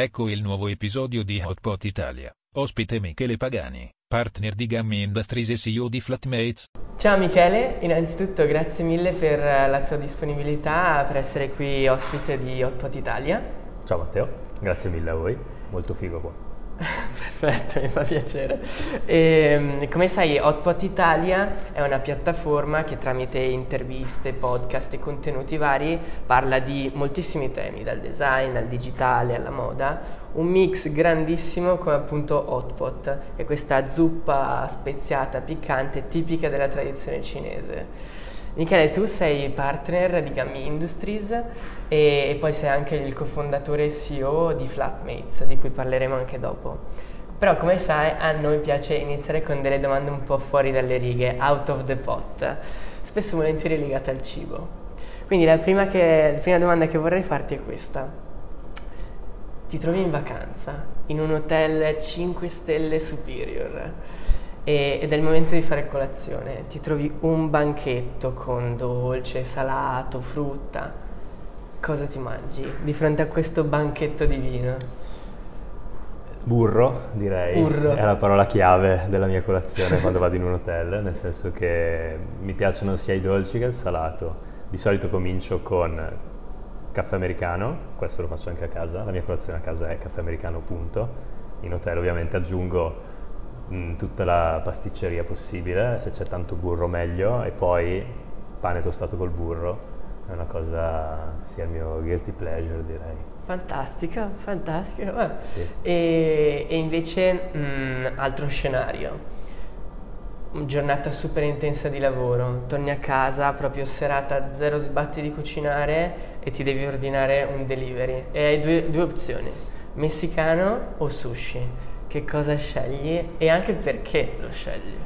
Ecco il nuovo episodio di Hotpot Italia. Ospite Michele Pagani, partner di Gammy Industries e CEO di Flatmates. Ciao Michele, innanzitutto grazie mille per la tua disponibilità per essere qui ospite di Hotpot Italia. Ciao Matteo, grazie mille a voi, molto figo qua. Perfetto, mi fa piacere. E, ehm, come sai, Hotpot Italia è una piattaforma che tramite interviste, podcast e contenuti vari parla di moltissimi temi, dal design al digitale alla moda, un mix grandissimo come appunto Hotpot, è questa zuppa speziata, piccante, tipica della tradizione cinese. Michele, tu sei partner di Gammy Industries e, e, poi sei anche il cofondatore e CEO di Flatmates, di cui parleremo anche dopo. Però come sai a noi piace iniziare con delle domande un po' fuori dalle righe, out of the pot, spesso volentieri legate al cibo. Quindi la prima, che, la prima domanda che vorrei farti è questa. Ti trovi in vacanza in un hotel 5 stelle superior ed è il momento di fare colazione. Ti trovi un banchetto con dolce, salato, frutta. Cosa ti mangi di fronte a questo banchetto di vino? Burro, direi, Burro. è la parola chiave della mia colazione quando vado in un hotel, nel senso che mi piacciono sia i dolci che il salato. Di solito comincio con caffè americano, questo lo faccio anche a casa, la mia colazione a casa è caffè americano punto. In hotel ovviamente aggiungo mh, tutta la pasticceria possibile, se c'è tanto burro meglio, e poi pane tostato col burro, è una cosa, sia il mio guilty pleasure direi. Fantastica, fantastica. Sì. E, e, invece, mh, altro scenario, giornata super intensa di lavoro, torni a casa proprio serata, zero sbatti di cucinare e ti devi ordinare un delivery e hai due, due opzioni, messicano o sushi che cosa scegli e anche perché lo scegli.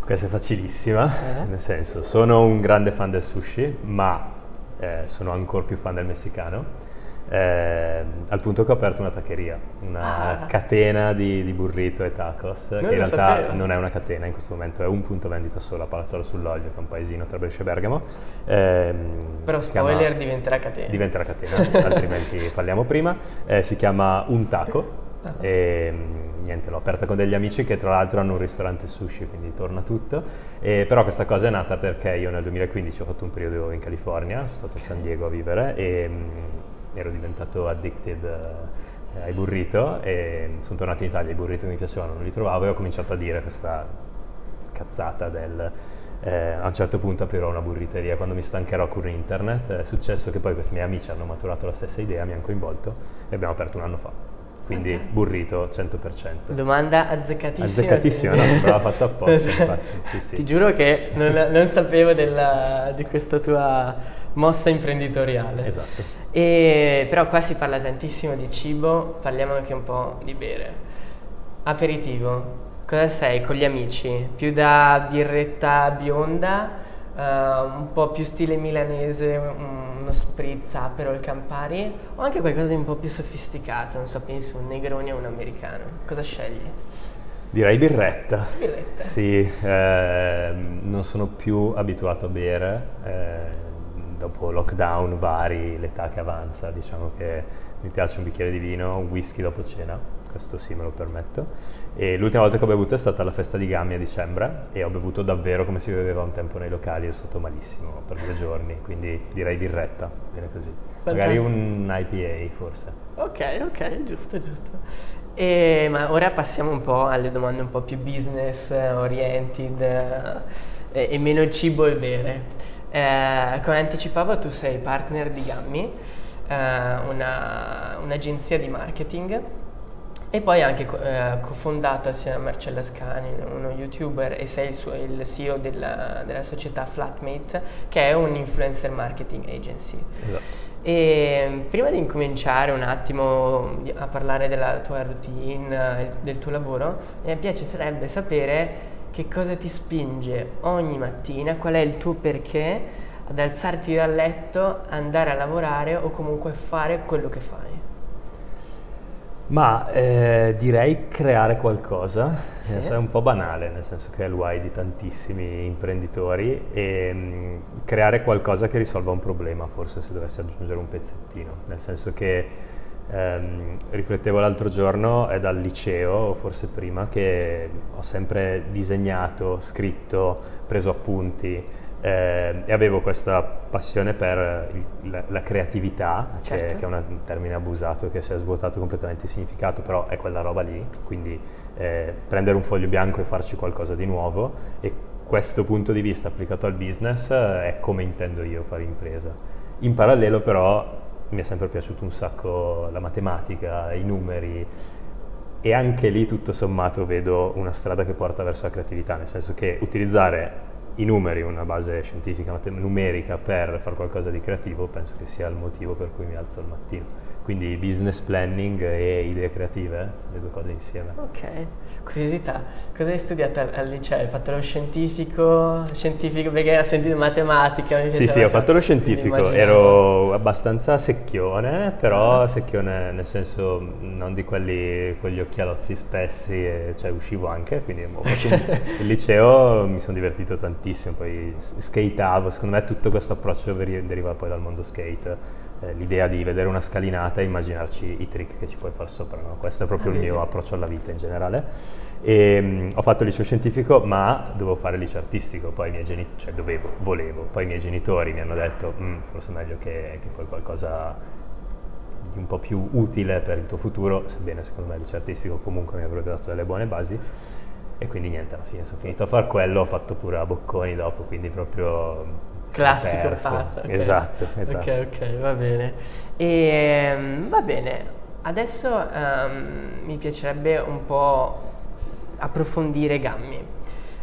Questa è facilissima, eh? nel senso, sono un grande fan del sushi, ma eh, sono ancora più fan del messicano. Eh, al punto che ho aperto una tacheria, una ah. catena di, di, burrito e tacos, non che in realtà sapevo. non è una catena in questo momento, è un punto vendita solo a Palazzolo sull'Olio, che è un paesino tra Brescia e Bergamo. Eh, Però spoiler chiama, diventerà catena. Diventerà catena, altrimenti falliamo prima. Eh, si chiama Un Taco. E, niente, l'ho aperta con degli amici che tra l'altro hanno un ristorante sushi, quindi torna tutto. E, però questa cosa è nata perché io nel 2015 ho fatto un periodo in California, sono stato a San Diego a vivere e mh, mm, ero diventato addicted eh, ai burrito e sono tornato in Italia, i burrito mi piacevano non li trovavo e ho cominciato a dire questa cazzata del... Eh, a un certo punto aprirò una burriteria quando mi stancherò con internet. È successo che poi questi miei amici hanno maturato la stessa idea, mi hanno coinvolto e abbiamo aperto un anno fa quindi okay. burrito 100%. Domanda azzeccatissima. Azzeccatissima, no, sembrava fatto apposta, infatti. Sì, sì. Ti giuro che non, non sapevo della, di questa tua mossa imprenditoriale. Esatto. E, però qua si parla tantissimo di cibo, parliamo anche un po' di bere. Aperitivo, cosa sei con gli amici? Più da birretta bionda? Uh, un po' più stile milanese, uno spritz Aperol Campari o anche qualcosa di un po' più sofisticato, non so, penso un Negroni o un americano. Cosa scegli? Direi birretta. Birretta? Sì, eh, non sono più abituato a bere. Eh, dopo lockdown vari, l'età che avanza, diciamo che mi piace un bicchiere di vino, un whisky dopo cena questo sì me lo permetto. E l'ultima volta che ho bevuto è stata alla festa di Gammi a dicembre e ho bevuto davvero come si beveva un tempo nei locali, è stato malissimo per due giorni, quindi direi birretta, bene così. Magari un IPA forse. Ok, ok, giusto, giusto. E, ma ora passiamo un po' alle domande un po' più business oriented eh, e meno cibo e bere. Eh, come anticipavo tu sei partner di Gammi, eh, una, un'agenzia di marketing e poi anche eh, cofondato assieme a Marcella Scani, uno youtuber, e sei il, suo, il CEO della, della, società Flatmate, che è un influencer marketing agency. Esatto. E prima di incominciare un attimo a parlare della tua routine, del tuo lavoro, mi piacerebbe sapere che cosa ti spinge ogni mattina, qual è il tuo perché ad alzarti dal letto, andare a lavorare o comunque fare quello che fai. Ma eh, direi creare qualcosa, sì. è un po' banale, nel senso che è il why di tantissimi imprenditori e mh, mm, creare qualcosa che risolva un problema, forse se dovessi aggiungere un pezzettino, nel senso che ehm, riflettevo l'altro giorno, è dal liceo, o forse prima, che ho sempre disegnato, scritto, preso appunti eh, e avevo questa passione per il, la, la, creatività, certo. che, che, è un termine abusato che si è svuotato completamente il significato, però è quella roba lì, quindi eh, prendere un foglio bianco e farci qualcosa di nuovo e questo punto di vista applicato al business è come intendo io fare impresa. In parallelo però mi è sempre piaciuto un sacco la matematica, i numeri e anche lì tutto sommato vedo una strada che porta verso la creatività, nel senso che utilizzare i numeri, una base scientifica, numerica per fare qualcosa di creativo, penso che sia il motivo per cui mi alzo al mattino. Quindi business planning e idee creative, le due cose insieme. Ok, curiosità, cosa hai studiato al, liceo? Hai fatto lo scientifico? Scientifico perché hai sentito matematica? sì, sì, ho fatto lo scientifico, ero abbastanza secchione, però ah. secchione nel senso non di quelli con gli occhialozzi spessi, e, cioè uscivo anche, quindi il liceo mi sono divertito tantissimo, poi skateavo, secondo me tutto questo approccio deriva poi dal mondo skate eh, l'idea di vedere una scalinata e immaginarci i trick che ci puoi fare sopra. No? Questo è proprio il mio approccio alla vita in generale. E, um, ho fatto il liceo scientifico, ma dovevo fare il liceo artistico, poi i miei genitori, cioè dovevo, volevo, poi i miei genitori mi hanno detto mm, forse è meglio che, che fai qualcosa di un po' più utile per il tuo futuro, sebbene secondo me il liceo artistico comunque mi avrebbe dato delle buone basi. E quindi niente, alla fine sono finito a fare quello, ho fatto pure a bocconi dopo, quindi proprio Classico path. Okay. Esatto, esatto. Ok, ok, va bene. E, um, va bene, adesso um, mi piacerebbe un po' approfondire Gammi.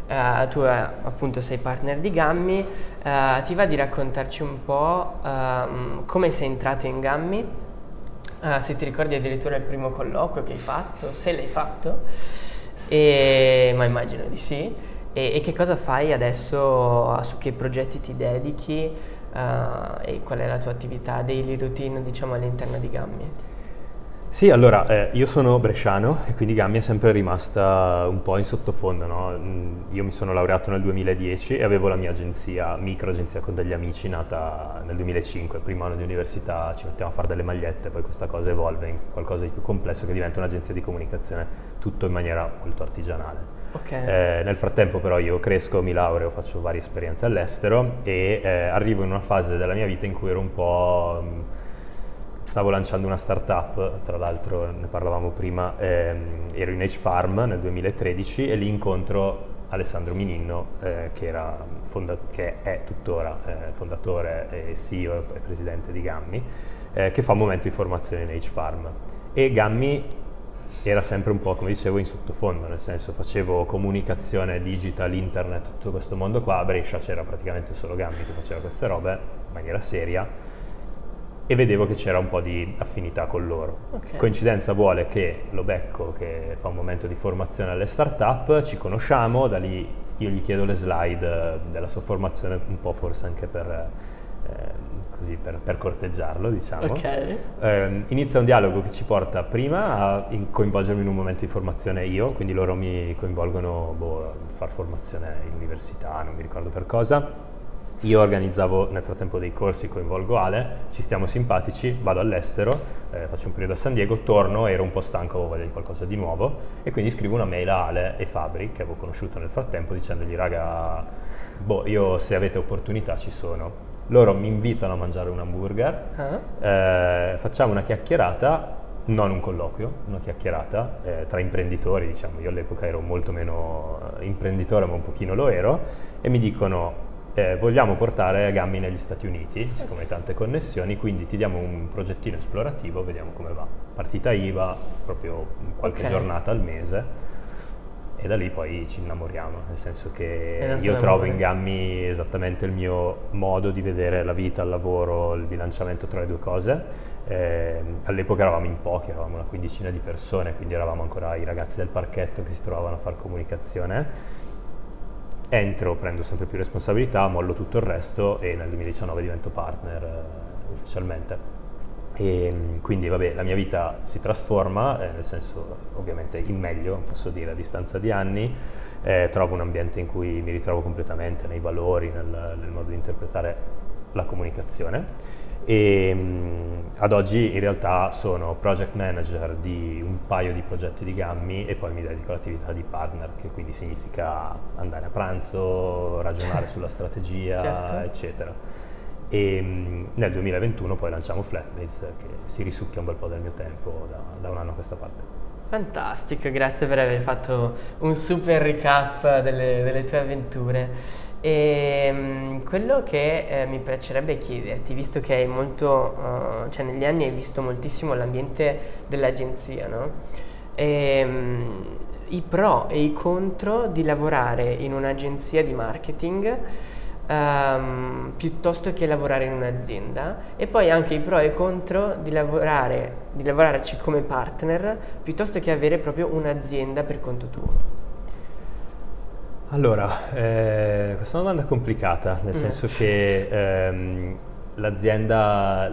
Uh, tu uh, appunto sei partner di Gammi, uh, ti va di raccontarci un po' um, come sei entrato in Gammi? se ti ricordi addirittura il primo colloquio che hai fatto, se l'hai fatto, e, ma immagino di sì. E, e, che cosa fai adesso, su che progetti ti dedichi uh, e qual è la tua attività daily routine diciamo all'interno di Gammi? Sì, allora eh, io sono bresciano e quindi Gammi è sempre rimasta un po' in sottofondo. No? Mm, io mi sono laureato nel 2010 e avevo la mia agenzia, micro agenzia con degli amici, nata nel 2005. Il primo anno di università ci mettiamo a fare delle magliette, poi questa cosa evolve in qualcosa di più complesso che diventa un'agenzia di comunicazione, tutto in maniera molto artigianale. Okay. Eh, nel frattempo però io cresco, mi laureo, faccio varie esperienze all'estero e eh, arrivo in una fase della mia vita in cui ero un po'... Mh, mm, stavo lanciando una startup, tra l'altro ne parlavamo prima, ehm, ero in H-Farm nel 2013 e lì incontro Alessandro Mininno eh, che, fonda- che, è tuttora eh, fondatore e CEO e presidente di Gammi, eh, che fa un momento di formazione in H-Farm. E Gammi era sempre un po', come dicevo, in sottofondo, nel senso facevo comunicazione digital, internet, tutto questo mondo qua, a Brescia c'era praticamente solo Gambi che faceva queste robe in maniera seria e vedevo che c'era un po' di affinità con loro. Okay. Coincidenza vuole che lo becco che fa un momento di formazione alle start-up, ci conosciamo, da lì io gli chiedo le slide della sua formazione, un po' forse anche per... Eh, così per, per corteggiarlo, diciamo. Okay. Eh, inizia un dialogo che ci porta prima a coinvolgermi in un momento di formazione io, quindi loro mi coinvolgono boh, a far formazione in università, non mi ricordo per cosa. Io organizzavo nel frattempo dei corsi, coinvolgo Ale, ci stiamo simpatici, vado all'estero, eh, faccio un periodo a San Diego, torno, ero un po' stanco, avevo voglia di qualcosa di nuovo e quindi scrivo una mail a Ale e Fabri, che avevo conosciuto nel frattempo, dicendogli raga, boh, io se avete opportunità ci sono, loro mi invitano a mangiare un hamburger, uh-huh. eh, facciamo una chiacchierata, non un colloquio, una chiacchierata eh, tra imprenditori, diciamo, io all'epoca ero molto meno eh, imprenditore ma un pochino lo ero, e mi dicono eh, vogliamo portare Gammi negli Stati Uniti, siccome hai tante connessioni, quindi ti diamo un progettino esplorativo, vediamo come va. Partita IVA, proprio qualche okay. giornata al mese e da lì poi ci innamoriamo, nel senso che io trovo in Gammi esattamente il mio modo di vedere la vita, il lavoro, il bilanciamento tra le due cose. Eh, all'epoca eravamo in pochi, eravamo una quindicina di persone, quindi eravamo ancora i ragazzi del parchetto che si trovavano a fare comunicazione. Entro, prendo sempre più responsabilità, mollo tutto il resto e nel 2019 divento partner eh, ufficialmente. E mm, quindi vabbè, la mia vita si trasforma, eh, nel senso ovviamente in meglio, posso dire, a distanza di anni. Eh, trovo un ambiente in cui mi ritrovo completamente nei valori, nel, nel modo di interpretare la comunicazione. E mh, mm, ad oggi in realtà sono project manager di un paio di progetti di Gammi e poi mi dedico all'attività di partner, che quindi significa andare a pranzo, ragionare sulla strategia, certo. eccetera. E mh, nel 2021 poi lanciamo Flatmates che si risucchia un bel po' del mio tempo da, da un anno a questa parte. Fantastico, grazie per aver fatto un super recap delle, delle tue avventure. E um, quello che eh, mi piacerebbe chiederti, visto che hai molto, uh, cioè negli anni hai visto moltissimo l'ambiente dell'agenzia, no? E, um, I pro e i contro di lavorare in un'agenzia di marketing um, piuttosto che lavorare in un'azienda e poi anche i pro e i contro di, lavorare, di lavorarci come partner piuttosto che avere proprio un'azienda per conto tuo. Allora, eh, questa è una domanda complicata, nel mm. senso che ehm, l'azienda,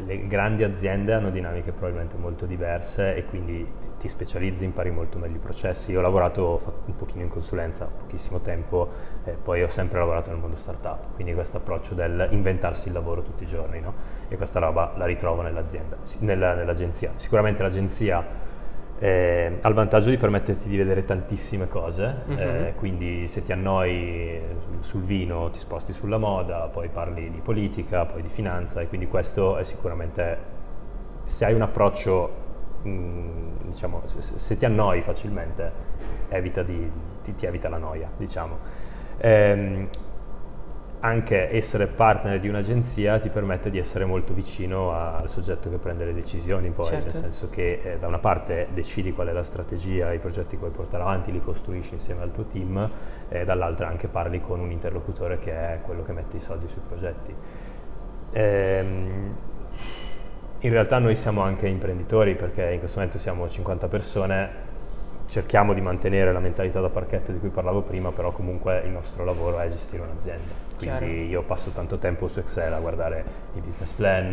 le, grandi aziende hanno dinamiche probabilmente molto diverse e quindi ti, specializzi, impari molto meglio i processi. Io ho lavorato un pochino in consulenza, pochissimo tempo, e poi ho sempre lavorato nel mondo startup, quindi questo approccio del inventarsi il lavoro tutti i giorni, no? E questa roba la ritrovo nell'azienda, nella, nell'agenzia. Sicuramente l'agenzia eh, ha il vantaggio di permetterti di vedere tantissime cose, uh-huh. eh, quindi se ti annoi sul vino ti sposti sulla moda, poi parli di politica, poi di finanza e quindi questo è sicuramente, se hai un approccio, mh, mm, diciamo, se, se, ti annoi facilmente, evita di, ti, ti, evita la noia, diciamo. Eh, anche essere partner di un'agenzia ti permette di essere molto vicino al soggetto che prende le decisioni, poi, certo. nel senso che eh, da una parte decidi qual è la strategia, i progetti che vuoi portare avanti, li costruisci insieme al tuo team, e dall'altra anche parli con un interlocutore che è quello che mette i soldi sui progetti. Ehm, in realtà noi siamo anche imprenditori perché in questo momento siamo 50 persone, cerchiamo di mantenere la mentalità da parchetto di cui parlavo prima, però comunque il nostro lavoro è gestire un'azienda. Quindi Chiaro. io passo tanto tempo su Excel a guardare il business plan,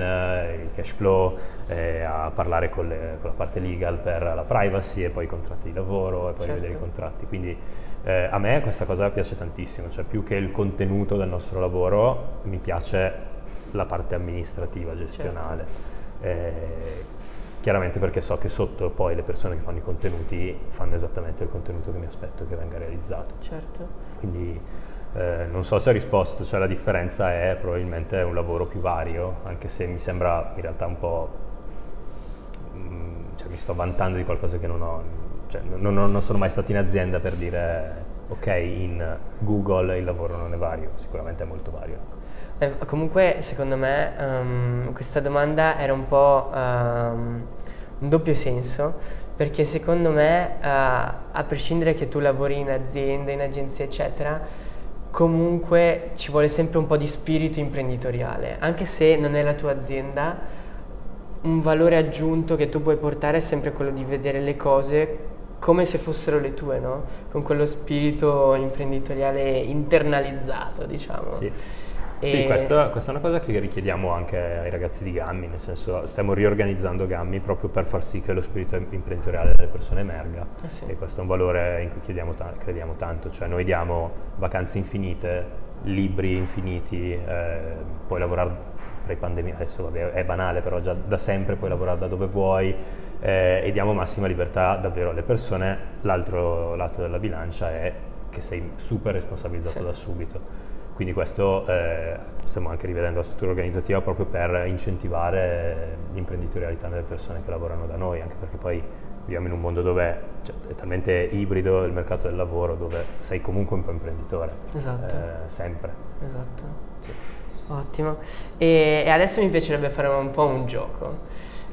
il cash flow, eh, a parlare con, le, con, la parte legal per la privacy e poi i contratti di lavoro e poi certo. vedere i contratti. Quindi eh, a me questa cosa piace tantissimo, cioè più che il contenuto del nostro lavoro mi piace la parte amministrativa, gestionale. Certo. Eh, chiaramente perché so che sotto poi le persone che fanno i contenuti fanno esattamente il contenuto che mi aspetto che venga realizzato. Certo. Quindi eh, non so se ha risposto, cioè la differenza è probabilmente un lavoro più vario, anche se mi sembra in realtà un po'... Mh, mm, cioè mi sto vantando di qualcosa che non ho, cioè non, non sono mai stato in azienda per dire ok, in Google il lavoro non è vario, sicuramente è molto vario. Eh, comunque, secondo me, um, questa domanda era un po' um, un doppio senso, perché secondo me, uh, a prescindere che tu lavori in azienda, in agenzia, eccetera, comunque ci vuole sempre un po' di spirito imprenditoriale, anche se non è la tua azienda, un valore aggiunto che tu puoi portare è sempre quello di vedere le cose come se fossero le tue, no? Con quello spirito imprenditoriale internalizzato, diciamo. Sì. Sì, questa, questa, è una cosa che richiediamo anche ai ragazzi di Gammi, nel senso stiamo riorganizzando Gammi proprio per far sì che lo spirito imprenditoriale delle persone emerga eh sì. e questo è un valore in cui ta- crediamo tanto, cioè noi diamo vacanze infinite, libri infiniti, eh, puoi lavorare pre-pandemia, adesso vabbè, è banale però già da sempre puoi lavorare da dove vuoi eh, e diamo massima libertà davvero alle persone, l'altro lato della bilancia è che sei super responsabilizzato sì. da subito quindi questo eh, stiamo anche rivedendo la struttura organizzativa proprio per incentivare l'imprenditorialità delle persone che lavorano da noi, anche perché poi viviamo in un mondo dove cioè, è talmente ibrido il mercato del lavoro dove sei comunque un po' imprenditore. Esatto. Eh, sempre. Esatto. Sì. Ottimo. E, e, adesso mi piacerebbe fare un po' un gioco.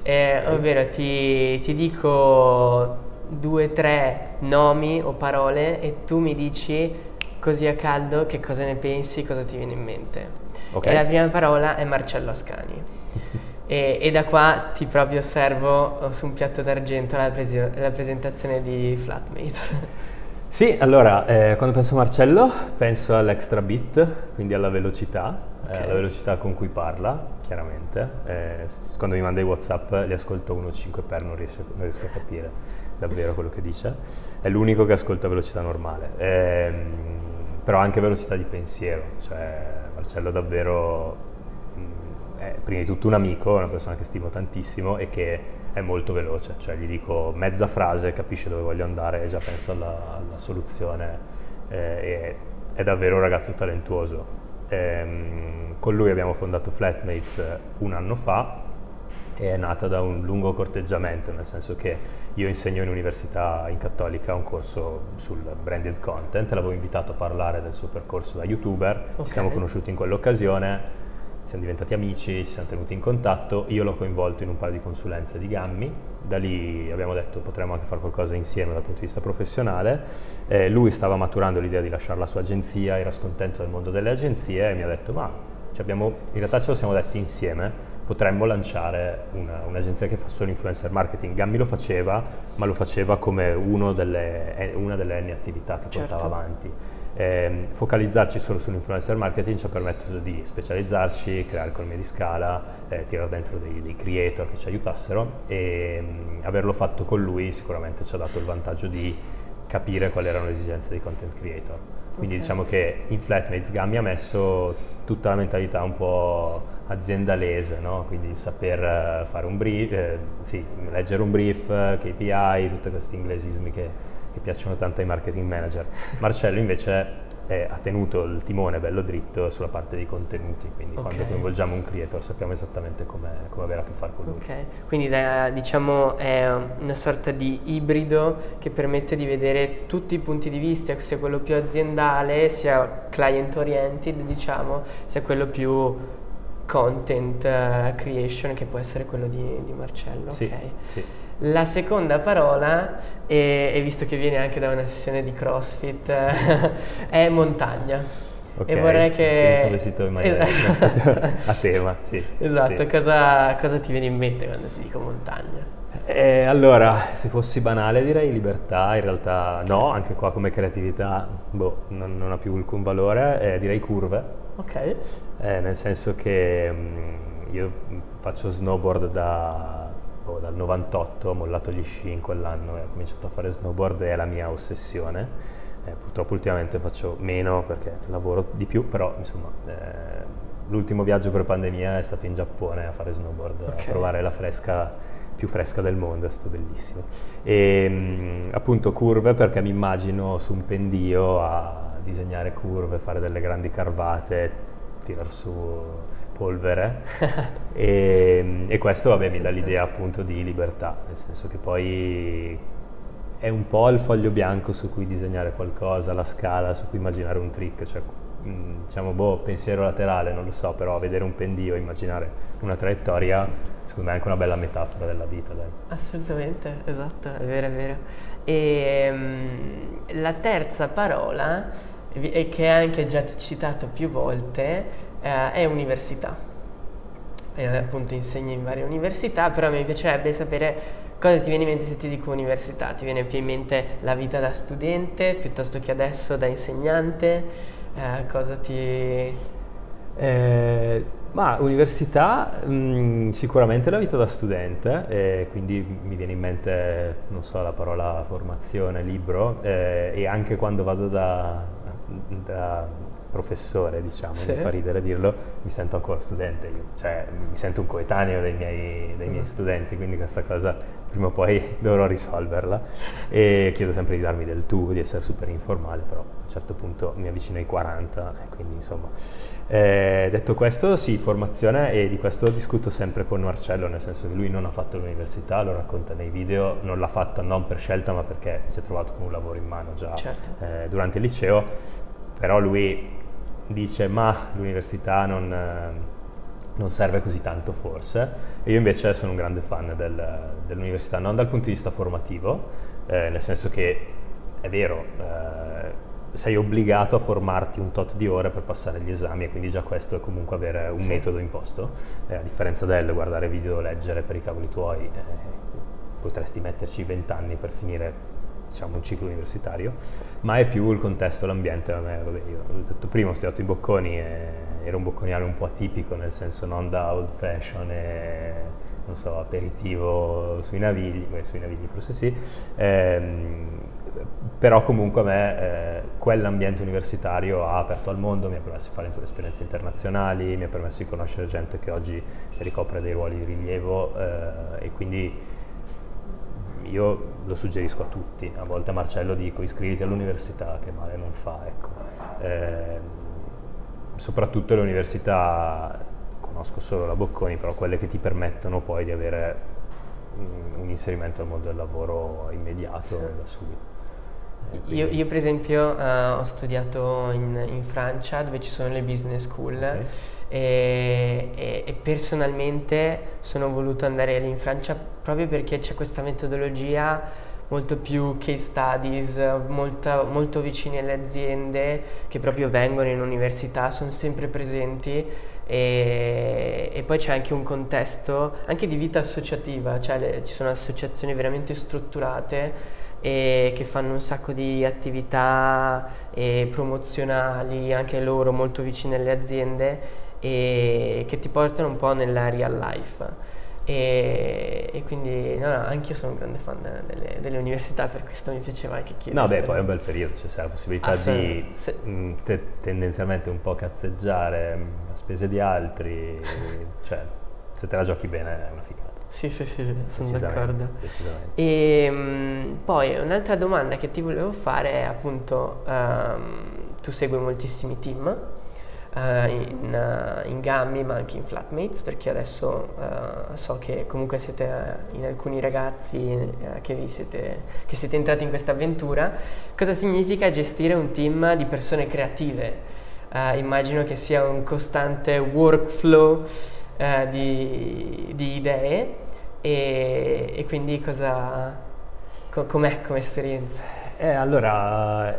Eh, ovvero ti, ti dico due tre nomi o parole e tu mi dici così a caldo, che cosa ne pensi, cosa ti viene in mente? Okay. E la prima parola è Marcello Ascani. e, e, da qua ti proprio osservo oh, su un piatto d'argento la, presi- la presentazione di Flatmates. Sì, allora, eh, quando penso a Marcello penso all'extra bit, quindi alla velocità, eh, okay. eh, alla velocità con cui parla, chiaramente. Eh, quando mi manda i WhatsApp li ascolto 1.5 per, non riesco, non riesco, a capire davvero quello che dice. È l'unico che ascolta velocità normale. Ehm, però anche velocità di pensiero, cioè Marcello davvero mh, mm, è prima di tutto un amico, una persona che stimo tantissimo e che è molto veloce, cioè gli dico mezza frase, capisce dove voglio andare e già penso alla, alla soluzione, eh, è, davvero un ragazzo talentuoso. Ehm, con lui abbiamo fondato Flatmates un anno fa è nata da un lungo corteggiamento, nel senso che io insegno in università in cattolica un corso sul branded content, l'avevo invitato a parlare del suo percorso da youtuber, okay. ci siamo conosciuti in quell'occasione, siamo diventati amici, ci siamo tenuti in contatto, io l'ho coinvolto in un paio di consulenze di Gammi, da lì abbiamo detto potremmo anche fare qualcosa insieme dal punto di vista professionale, eh, lui stava maturando l'idea di lasciare la sua agenzia, era scontento del mondo delle agenzie e mi ha detto ma abbiamo, in realtà ce lo siamo detti insieme, potremmo lanciare una, un'agenzia che fa solo influencer marketing. Gammi lo faceva, ma lo faceva come delle, eh, una delle N attività che certo. portava avanti. Eh, focalizzarci solo sull'influencer marketing ci ha permesso di specializzarci, creare economie di scala, eh, tirare dentro dei, dei, creator che ci aiutassero e mh, mm, averlo fatto con lui sicuramente ci ha dato il vantaggio di capire quali erano le esigenze dei content creator. Quindi okay. diciamo che in Flatmates Gammi ha messo tutta la mentalità un po' aziendalese, no? quindi saper eh, fare un brief, eh, sì, leggere un brief, KPI, tutti questi inglesismi che che piacciono tanto ai marketing manager. Marcello invece eh, ha tenuto il timone bello dritto sulla parte dei contenuti, quindi okay. quando coinvolgiamo un creator sappiamo esattamente come, come avere a che fare con lui. Ok, quindi da, diciamo è una sorta di ibrido che permette di vedere tutti i punti di vista, sia quello più aziendale, sia client oriented, diciamo, sia quello più content uh, creation che può essere quello di, di Marcello. Sì, okay. sì. La seconda parola, e, e, visto che viene anche da una sessione di CrossFit, è montagna. Okay, e vorrei che... sono vestito in maniera esatto. a tema, sì. Esatto, sì. Cosa, cosa, ti viene in mente quando ti dico montagna? Eh, allora, se fossi banale direi libertà, in realtà no, anche qua come creatività boh, non, non, ha più alcun valore, eh, direi curve. Ok. Eh, nel senso che mh, mm, io faccio snowboard da boh, dal 98 ho mollato gli sci in quell'anno e ho cominciato a fare snowboard è la mia ossessione. Eh, purtroppo ultimamente faccio meno perché lavoro di più, però insomma eh, l'ultimo viaggio per pandemia è stato in Giappone a fare snowboard, okay. a provare la fresca più fresca del mondo, è stato bellissimo. E mh, appunto curve perché mi immagino su un pendio a disegnare curve, fare delle grandi carvate, tirar su polvere e, e, questo vabbè, mi dà l'idea appunto di libertà, nel senso che poi è un po' il foglio bianco su cui disegnare qualcosa, la scala su cui immaginare un trick, cioè mm, diciamo boh, pensiero laterale, non lo so, però vedere un pendio, immaginare una traiettoria, secondo me è anche una bella metafora della vita. Dai. Assolutamente, esatto, è vero, è vero. E um, la terza parola, e che hai anche già citato più volte, eh, è università. E, appunto insegno in varie università, però mi piacerebbe sapere cosa ti viene in mente se ti dico università. Ti viene più in mente la vita da studente piuttosto che adesso da insegnante? Eh, cosa ti... Eh, ma università mh, mm, sicuramente la vita da studente, eh, quindi mi viene in mente, non so, la parola formazione, libro, eh, e anche quando vado da, da professore, diciamo, sì. mi fa ridere dirlo, mi sento ancora studente, io. cioè mi sento un coetaneo dei miei, dei miei mm. studenti, quindi questa cosa prima o poi dovrò risolverla e chiedo sempre di darmi del tu, di essere super informale, però a un certo punto mi avvicino ai 40 e quindi insomma. Eh, detto questo, sì, formazione e di questo discuto sempre con Marcello, nel senso che lui non ha fatto l'università, lo racconta nei video, non l'ha fatta non per scelta ma perché si è trovato con un lavoro in mano già certo. eh, durante il liceo, però lui dice ma l'università non, non, serve così tanto forse e io invece sono un grande fan del, dell'università, non dal punto di vista formativo, eh, nel senso che è vero, eh, sei obbligato a formarti un tot di ore per passare gli esami e quindi già questo è comunque avere un sì. metodo imposto, eh, a differenza del guardare video, leggere per i cavoli tuoi, eh, potresti metterci vent'anni per finire diciamo, un ciclo universitario, ma è più il contesto, l'ambiente. Me, vabbè, io ho detto prima, ho studiato i Bocconi e, ero un bocconiano un po' atipico, nel senso non da old fashion e non so, aperitivo sui navigli, beh, sui navigli forse sì, ehm, però comunque a me eh, quell'ambiente universitario ha aperto al mondo, mi ha permesso di fare esperienze internazionali, mi ha permesso di conoscere gente che oggi ricopre dei ruoli di rilievo eh, e quindi io lo suggerisco a tutti, a volte a Marcello dico iscriviti all'università, che male non fa, ecco. eh, soprattutto le università, conosco solo la Bocconi, però quelle che ti permettono poi di avere un, un inserimento al mondo del lavoro immediato sì. da subito. Io, io, per esempio uh, ho studiato in, in, Francia dove ci sono le business school okay. e, e, e, personalmente sono voluto andare lì in Francia proprio perché c'è questa metodologia molto più case studies, molta, molto vicini alle aziende che proprio vengono in università, sono sempre presenti e, e, poi c'è anche un contesto anche di vita associativa, cioè le, ci sono associazioni veramente strutturate e che fanno un sacco di attività promozionali, anche loro molto vicine alle aziende e che ti portano un po' nella real life. E, e, quindi no, no, anche io sono un grande fan delle, delle, università, per questo mi piaceva anche chiedere. No, beh, poi è un bel periodo, c'è cioè, la possibilità ah, di se... mh, mm, te, tendenzialmente un po' cazzeggiare mm, a spese di altri, cioè se te la giochi bene è una figata. Sì, sì, sì, sono d'accordo. E um, poi un'altra domanda che ti volevo fare è appunto, um, tu segui moltissimi team, uh, in, uh, in, Gammi ma anche in Flatmates perché adesso uh, so che comunque siete in alcuni ragazzi che, siete, che siete entrati in questa avventura. Cosa significa gestire un team di persone creative? immagino che sia un costante workflow di, di, idee e, e quindi cosa, co- com'è come esperienza? Eh, allora,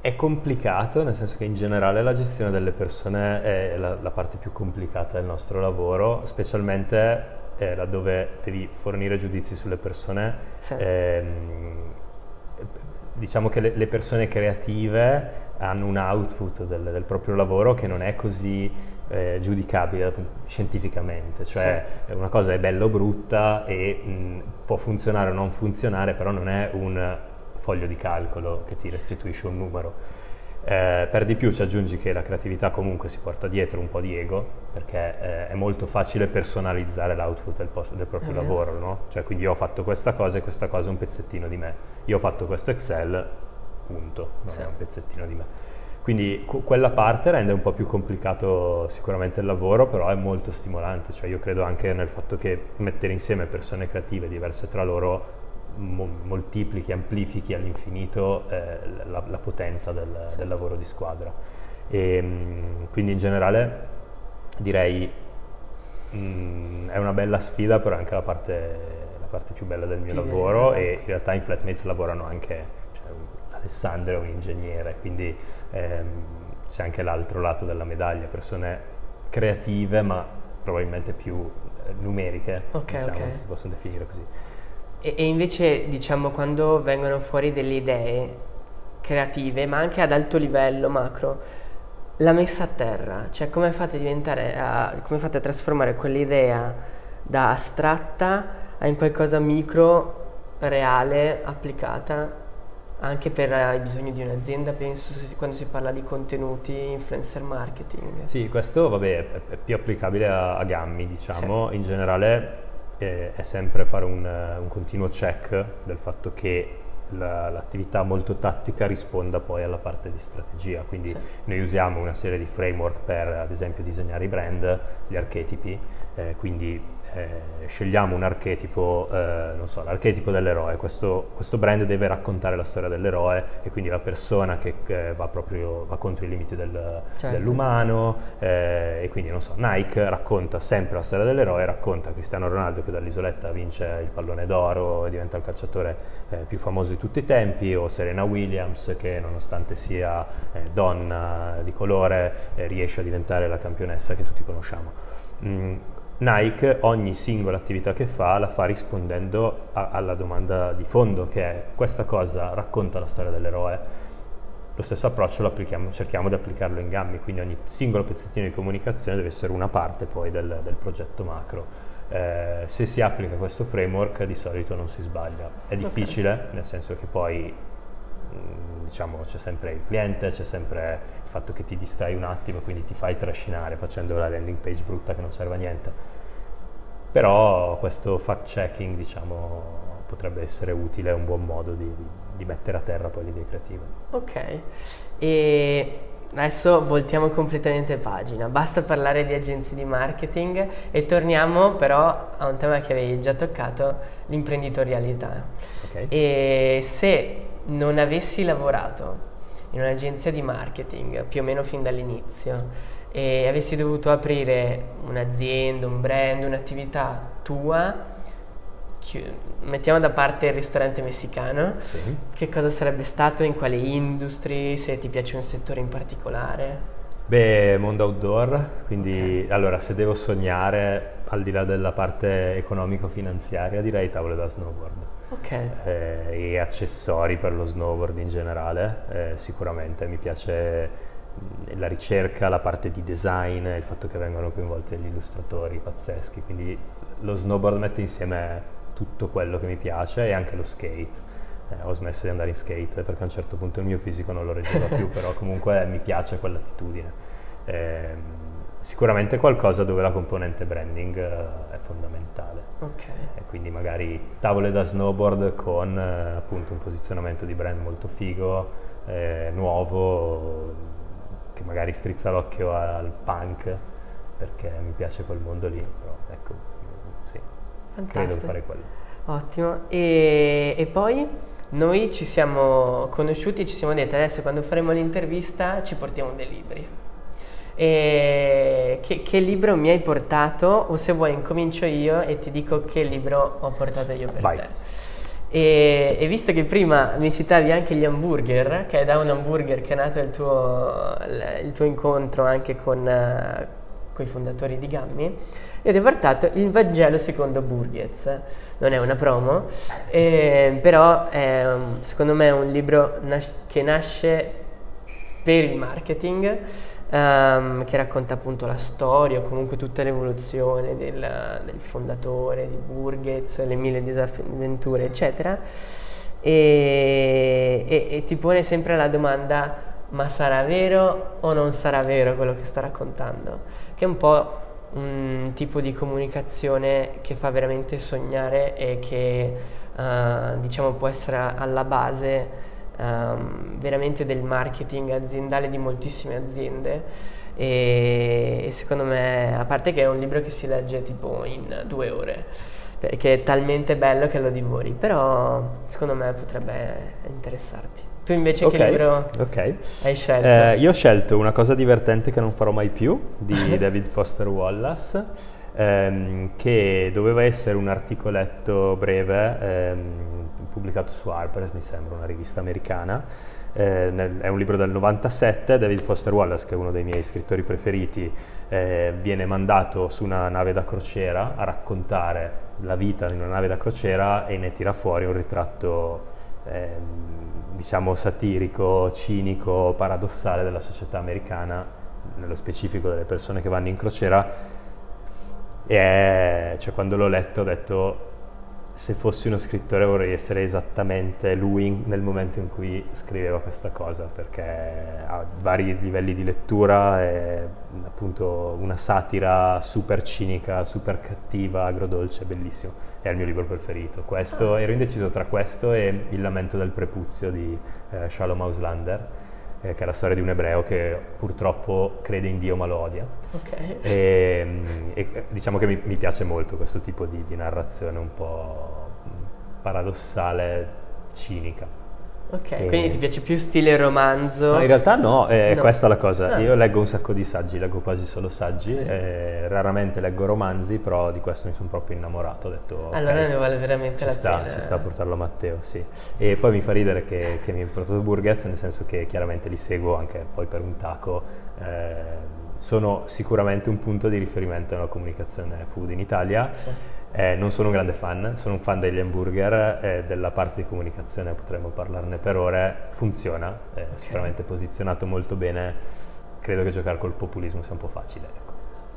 è complicato, nel senso che in generale la gestione delle persone è la, la parte più complicata del nostro lavoro, specialmente eh, laddove devi fornire giudizi sulle persone. Sì. Ehm, diciamo che le, le, persone creative hanno un output del, del proprio lavoro che non è così eh, giudicabile scientificamente, cioè sì. una cosa è bella o brutta e mh, può funzionare o non funzionare, però non è un foglio di calcolo che ti restituisce un numero. Eh, per di più ci aggiungi che la creatività comunque si porta dietro un po' di ego, perché eh, è molto facile personalizzare l'output del, post- del proprio uh-huh. lavoro, no? Cioè quindi io ho fatto questa cosa e questa cosa è un pezzettino di me. Io ho fatto questo Excel, punto, non sì. è un pezzettino di me. Quindi quella parte rende un po' più complicato sicuramente il lavoro, però è molto stimolante, cioè io credo anche nel fatto che mettere insieme persone creative diverse tra loro mo- moltiplichi, amplifichi all'infinito eh, la, la, potenza del, sì. del, lavoro di squadra. E, mh, quindi in generale direi mh, è una bella sfida, però è anche la parte, la parte più bella del mio sì, lavoro e in realtà in Flatmates lavorano anche Alessandro è un ingegnere, quindi ehm, c'è anche l'altro lato della medaglia, persone creative ma probabilmente più eh, numeriche, okay, diciamo, okay. si possono definire così. E, e, invece, diciamo, quando vengono fuori delle idee creative, ma anche ad alto livello, macro, la messa a terra, cioè come fate a diventare, a, come fate a trasformare quell'idea da astratta a in qualcosa micro, reale, applicata anche per uh, i bisogni di un'azienda, penso, se, quando si parla di contenuti, influencer marketing. Sì, questo vabbè, è, è più applicabile a, a Gammi, diciamo, sì. in generale eh, è sempre fare un, un, continuo check del fatto che la, l'attività molto tattica risponda poi alla parte di strategia. Quindi sì. noi usiamo una serie di framework per ad esempio disegnare i brand, gli archetipi, eh, quindi eh, scegliamo un archetipo, eh, non so, l'archetipo dell'eroe, questo, questo, brand deve raccontare la storia dell'eroe e quindi la persona che, che va proprio va contro i limiti del, certo. dell'umano eh, e quindi non so, Nike racconta sempre la storia dell'eroe, racconta Cristiano Ronaldo che dall'isoletta vince il pallone d'oro e diventa il calciatore eh, più famoso di tutti i tempi o Serena Williams che nonostante sia eh, donna di colore riesce a diventare la campionessa che tutti conosciamo. Mm, Nike ogni singola attività che fa la fa rispondendo a, alla domanda di fondo che è questa cosa racconta la storia dell'eroe lo stesso approccio lo applichiamo, cerchiamo di applicarlo in Gammi, quindi ogni singolo pezzettino di comunicazione deve essere una parte poi del, del progetto macro. Eh, se si applica questo framework di solito non si sbaglia. È difficile, okay. nel senso che poi diciamo c'è sempre il cliente, c'è sempre il fatto che ti distrai un attimo, quindi ti fai trascinare facendo la landing page brutta che non serve a niente. Però questo fact checking diciamo potrebbe essere utile, è un buon modo di, di mettere a terra poi l'idea creativa. Ok, e adesso voltiamo completamente pagina, basta parlare di agenzie di marketing e torniamo però a un tema che avevi già toccato, l'imprenditorialità. Okay. E se non avessi lavorato in un'agenzia di marketing più o meno fin dall'inizio e avessi dovuto aprire un'azienda, un brand, un'attività tua, mettiamo da parte il ristorante messicano, sì. che cosa sarebbe stato, in quale industry, se ti piace un settore in particolare? Beh, mondo outdoor, quindi okay. allora se devo sognare al di là della parte economico-finanziaria direi tavole da snowboard. Ok. Eh, e accessori per lo snowboard in generale, eh, sicuramente mi piace la ricerca, la parte di design, il fatto che vengano coinvolti gli illustratori pazzeschi, quindi lo snowboard mette insieme tutto quello che mi piace e anche lo skate. Eh, ho smesso di andare in skate perché a un certo punto il mio fisico non lo reggeva più, però comunque mi piace quell'attitudine. Eh, sicuramente qualcosa dove la componente branding eh, è fondamentale. Okay. E quindi magari tavole da snowboard con eh, appunto un posizionamento di brand molto figo, eh, nuovo, che magari strizza l'occhio al punk perché mi piace quel mondo lì, però ecco, Fantastico. Credo fare quello. Ottimo. E, e, poi noi ci siamo conosciuti e ci siamo detti adesso quando faremo l'intervista ci portiamo dei libri. E che, che, libro mi hai portato? O se vuoi incomincio io e ti dico che libro ho portato io per Vai. te. E, e, visto che prima mi citavi anche gli hamburger, che è da un hamburger che è nato il tuo, il tuo incontro anche con, i fondatori di Gammi, ti ho portato il Vangelo secondo Burghez. Non è una promo, eh, però è, secondo me è un libro nas- che nasce per il marketing, um, che racconta appunto la storia comunque tutta l'evoluzione del, del fondatore di Burghez, le mille disavventure, eccetera. E, e, e ti pone sempre la domanda ma sarà vero o non sarà vero quello che sta raccontando? Che è un po' un tipo di comunicazione che fa veramente sognare e che uh, diciamo può essere alla base um, veramente del marketing aziendale di moltissime aziende e, e secondo me, a parte che è un libro che si legge tipo in due ore, perché è talmente bello che lo divori, però secondo me potrebbe interessarti. Tu invece okay, che libro okay. hai scelto? Eh, io ho scelto una cosa divertente che non farò mai più di David Foster Wallace, ehm, che doveva essere un articoletto breve ehm, pubblicato su Harper's, mi sembra, una rivista americana. Eh, nel, è un libro del 97, David Foster Wallace, che è uno dei miei scrittori preferiti, eh, viene mandato su una nave da crociera a raccontare la vita in una nave da crociera e ne tira fuori un ritratto ehm, diciamo satirico, cinico, paradossale della società americana, nello specifico delle persone che vanno in crociera. E cioè, quando l'ho letto ho detto se fossi uno scrittore vorrei essere esattamente lui nel momento in cui scriveva questa cosa, perché ha vari livelli di lettura, è appunto una satira super cinica, super cattiva, agrodolce, bellissimo. È il mio libro preferito. Questo, ero indeciso tra questo e Il lamento del prepuzio di eh, Shalom Auslander eh, che è la storia di un ebreo che purtroppo crede in Dio ma lo odia. Okay. E, e, diciamo che mi, mi, piace molto questo tipo di, di narrazione un po' paradossale, cinica. Ok, e... quindi ti piace più stile romanzo? No, in realtà no, è no. questa la cosa. No. Io leggo un sacco di saggi, leggo quasi solo saggi, eh, raramente leggo romanzi, però di questo mi sono proprio innamorato. Ho detto, allora okay, ne vale veramente la sta, pena. Ci sta a portarlo a Matteo, sì. E poi mi fa ridere che, che mi hai portato Burgess, nel senso che chiaramente li seguo anche poi per un taco eh, sono sicuramente un punto di riferimento nella comunicazione food in Italia. Sì. Eh, non sono un grande fan, sono un fan degli hamburger e della parte di comunicazione potremmo parlarne per ore. Funziona, è Ok. sicuramente posizionato molto bene. Credo che giocare col populismo sia un po' facile. ecco.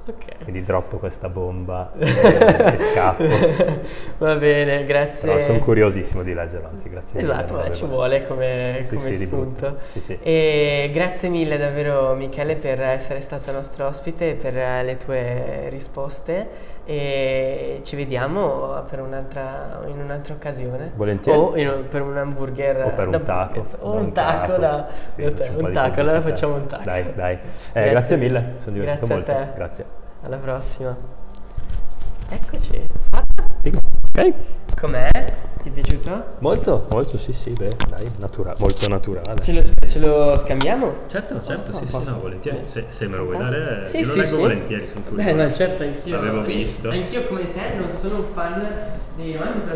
Ok. Quindi droppo questa bomba e, e scappo. Va bene, grazie. Però sono curiosissimo di leggerlo, anzi grazie mille. Esatto, non beh, ci vuole come, Sì, come sì, spunto. Sì, sì. E grazie mille davvero Michele per essere stato nostro ospite e per eh, le tue risposte e ci vediamo per un'altra, in un'altra occasione. Volentieri. O in- per un hamburger. O per un taco. O un taco da, Sì, da te. Un taco, allora facciamo un taco. Dai, dai. Eh, Grazie. grazie mille, sono divertito Grazie molto. Grazie. Alla prossima. Eccoci. Ok. Com'è? Ti è piaciuto? Molto, molto, sì, sì, beh, dai, natura- molto naturale. Ce lo, ce lo scambiamo? Certo, certo, sì, sì, posso- no, volentieri. Se, se me lo vuoi Fantastico. dare, Sì, io lo sì, leggo sì. volentieri, sono curioso. Beh, no, certo, anch'io. L'avevo visto. Anch'io come te non sono un fan dei romanzi, però